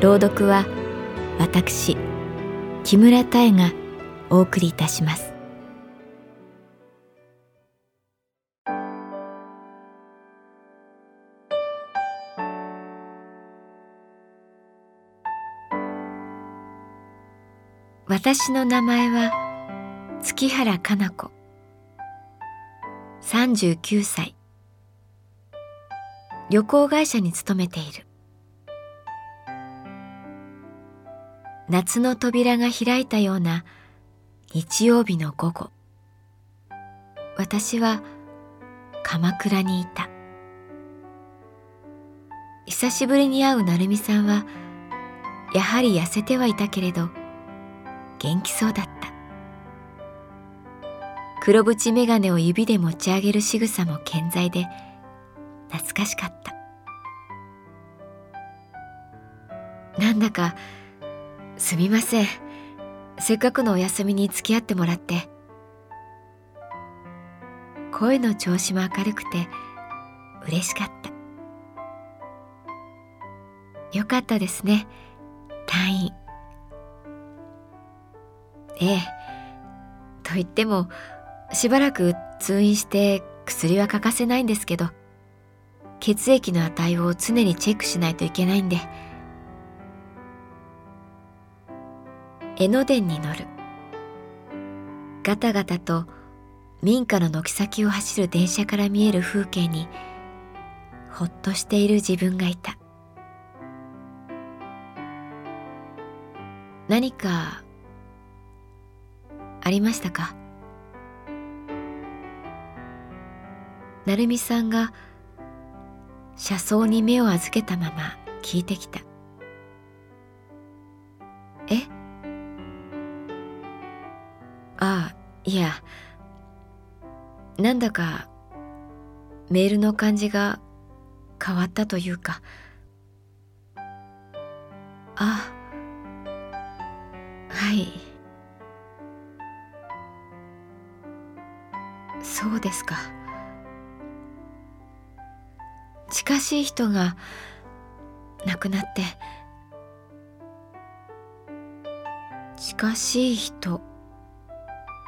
朗読は私木村多江がお送りいたします。私の名前は月原かな子。39歳。旅行会社に勤めている。夏の扉が開いたような日曜日の午後。私は鎌倉にいた。久しぶりに会う成美さんはやはり痩せてはいたけれど元気そうだった。黒縁眼鏡を指で持ち上げる仕草も健在で懐かしかった。なんだかすみません。せっかくのお休みに付き合ってもらって。声の調子も明るくて嬉しかった。よかったですね。退院。ええ。と言ってもしばらく通院して薬は欠かせないんですけど血液の値を常にチェックしないといけないんで。江ノ電に乗る。ガタガタと民家の軒先を走る電車から見える風景にほっとしている自分がいた。何かありましたか？成美さんが車窓に目を預けたまま聞いてきた。いやなんだかメールの感じが変わったというか。あはい。そうですか。近しい人が亡くなって。近しい人。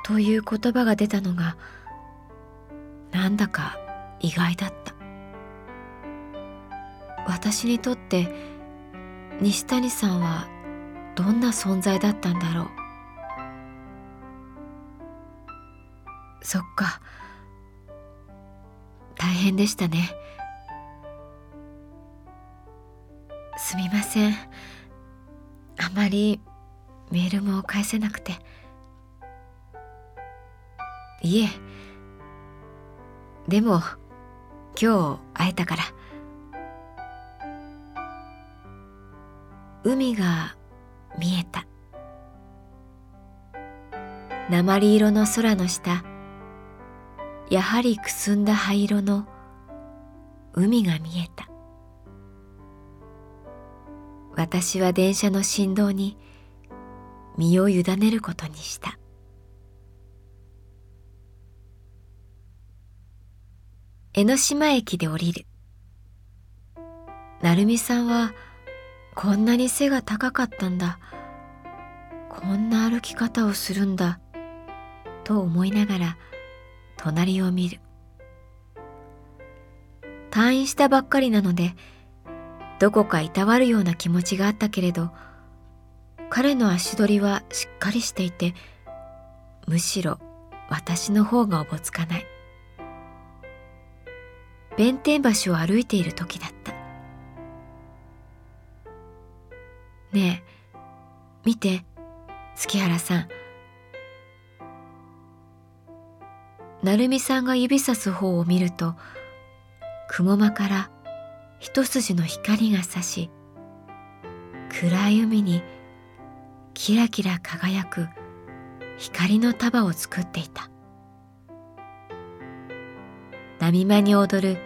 という言葉が出たのがなんだか意外だった。私にとって西谷さんはどんな存在だったんだろう。そっか。大変でしたね。すみません。あまりメールも返せなくて。いえ。でも今日会えたから。海が見えた。鉛色の空の下。やはりくすんだ灰色の。海が見えた。私は電車の振動に身を委ねることにした。江ノ島駅で降りる。成美さんはこんなに背が高かったんだ。こんな歩き方をするんだ。と思いながら隣を見る。退院したばっかりなのでどこかいたわるような気持ちがあったけれど彼の足取りはしっかりしていてむしろ私の方がおぼつかない。弁天橋を歩いている時だった。ねえ見て月原さん。成美さんが指さす方を見ると雲間から一筋の光が差し暗い海にキラキラ輝く光の束を作っていた。波間に踊る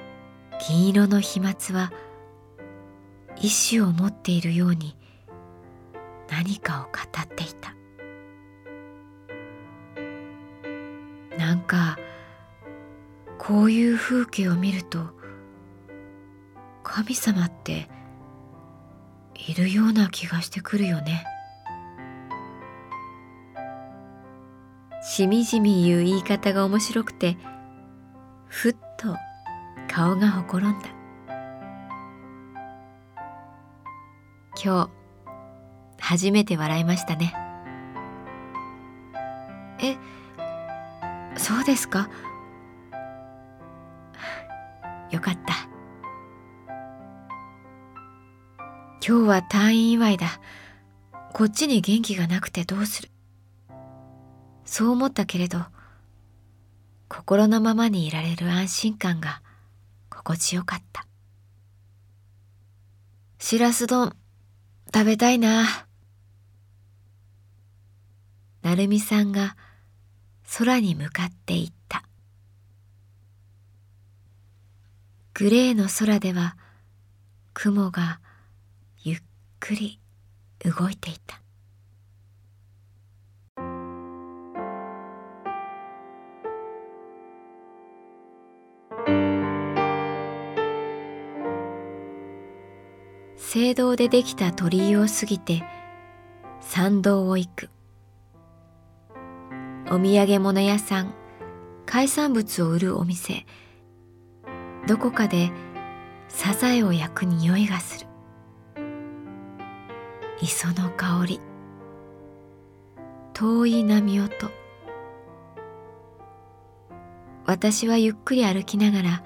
銀色の飛沫は意志を持っているように何かを語っていた。なんかこういう風景を見ると神様っているような気がしてくるよね。しみじみ言う言い方が面白くてふっ顔がほころんだ。今日初めて笑いましたね。えそうですか？よかった。今日は退院祝いだ。こっちに元気がなくてどうする？そう思ったけれど心のままにいられる安心感が心地よかった。しらす丼食べたいな。成美さんが空に向かっていった。グレーの空では雲がゆっくり動いていた。聖堂でできた鳥居を過ぎて参道を行く。お土産物屋さん海産物を売るお店どこかでサザエを焼く匂いがする。磯の香り遠い波音。私はゆっくり歩きながら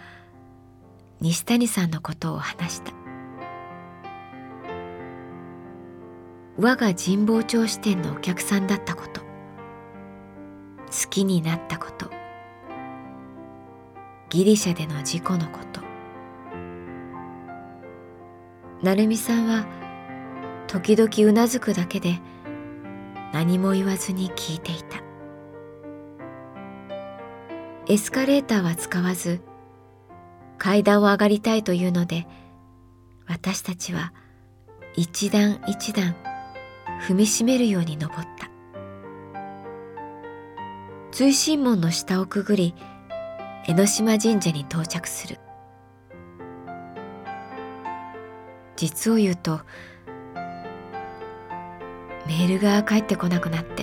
西谷さんのことを話した。我が神保町支店のお客さんだったこと。好きになったこと。ギリシャでの事故のこと。成美さんは時々うなずくだけで何も言わずに聞いていた。エスカレーターは使わず階段を上がりたいというので私たちは一段一段踏みしめるように登った。追伸門の下をくぐり江ノ島神社に到着する。実を言うとメールが返ってこなくなって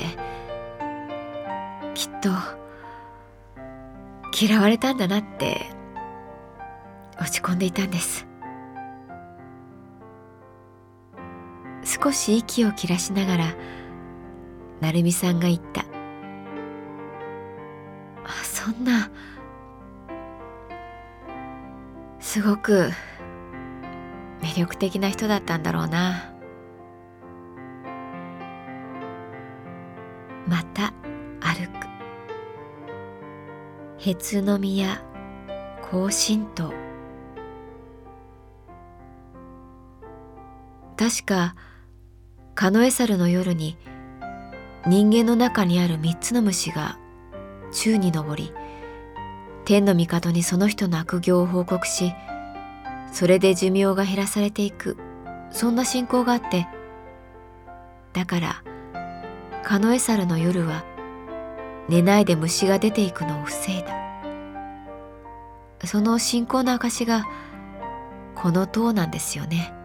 きっと嫌われたんだなって落ち込んでいたんです。少し息を切らしながら成美さんが言った「あそんなすごく魅力的な人だったんだろうな」また歩く。へつの宮高神道確かカノエサルの夜に人間の中にある三つの虫が宙に登り天の帝にその人の悪行を報告しそれで寿命が減らされていくそんな信仰があってだからカノエサルの夜は寝ないで虫が出ていくのを防いだ。その信仰の証がこの塔なんですよね。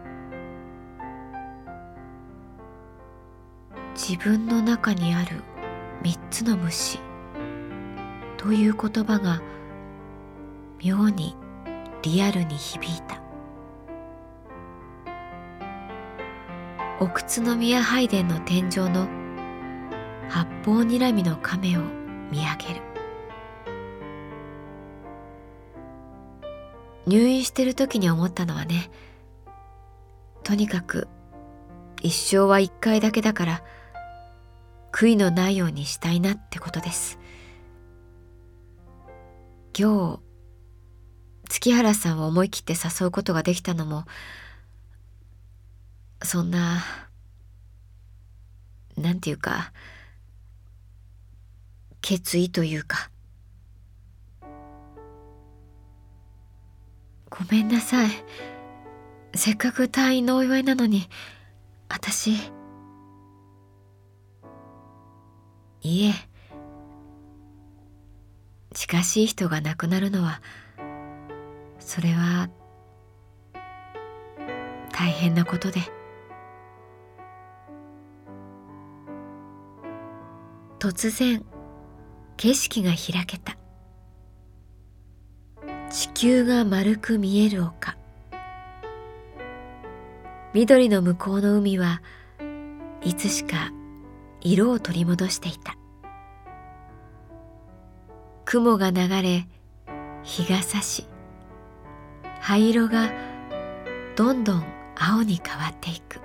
自分の中にある三つの虫という言葉が妙にリアルに響いた。奥津宮拝殿の天井の八方睨みの亀を見上げる。入院してる時に思ったのはねとにかく一生は一回だけだから悔いのないようにしたいなってことです。今日月原さんを思い切って誘うことができたのもそんななんていうか決意というか。ごめんなさい。せっかく退院のお祝いなのに私いえ。近しい人が亡くなるのはそれは大変なことで。突然景色が開けた。地球が丸く見える丘。緑の向こうの海はいつしか色を取り戻していた。雲が流れ日が差し灰色がどんどん青に変わっていく。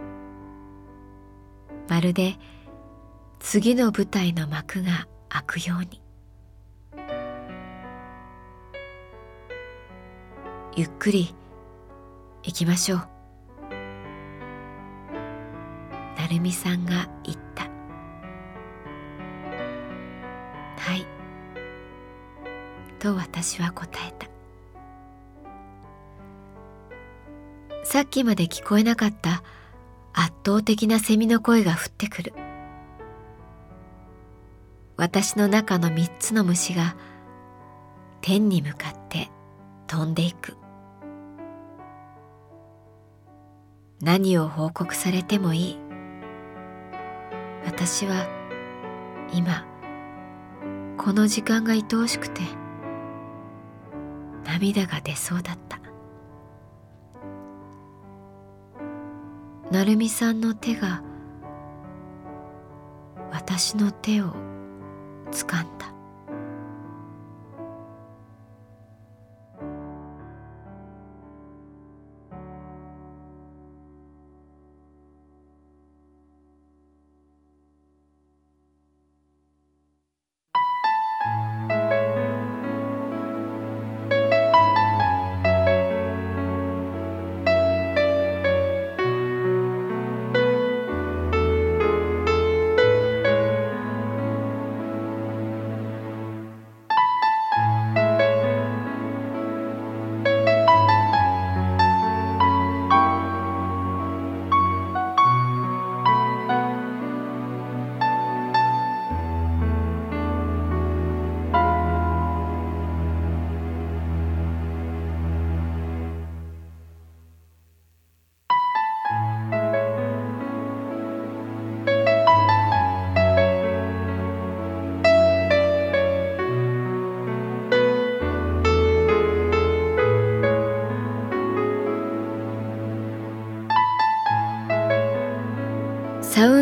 まるで次の舞台の幕が開くように。ゆっくり行きましょう。成美さんが言った。と私は答えた。さっきまで聞こえなかった圧倒的なセミの声が降ってくる。私の中の三つの虫が天に向かって飛んでいく。何を報告されてもいい。私は今この時間が愛おしくて涙が出そうだった。成美さんの手が私の手を掴んだ。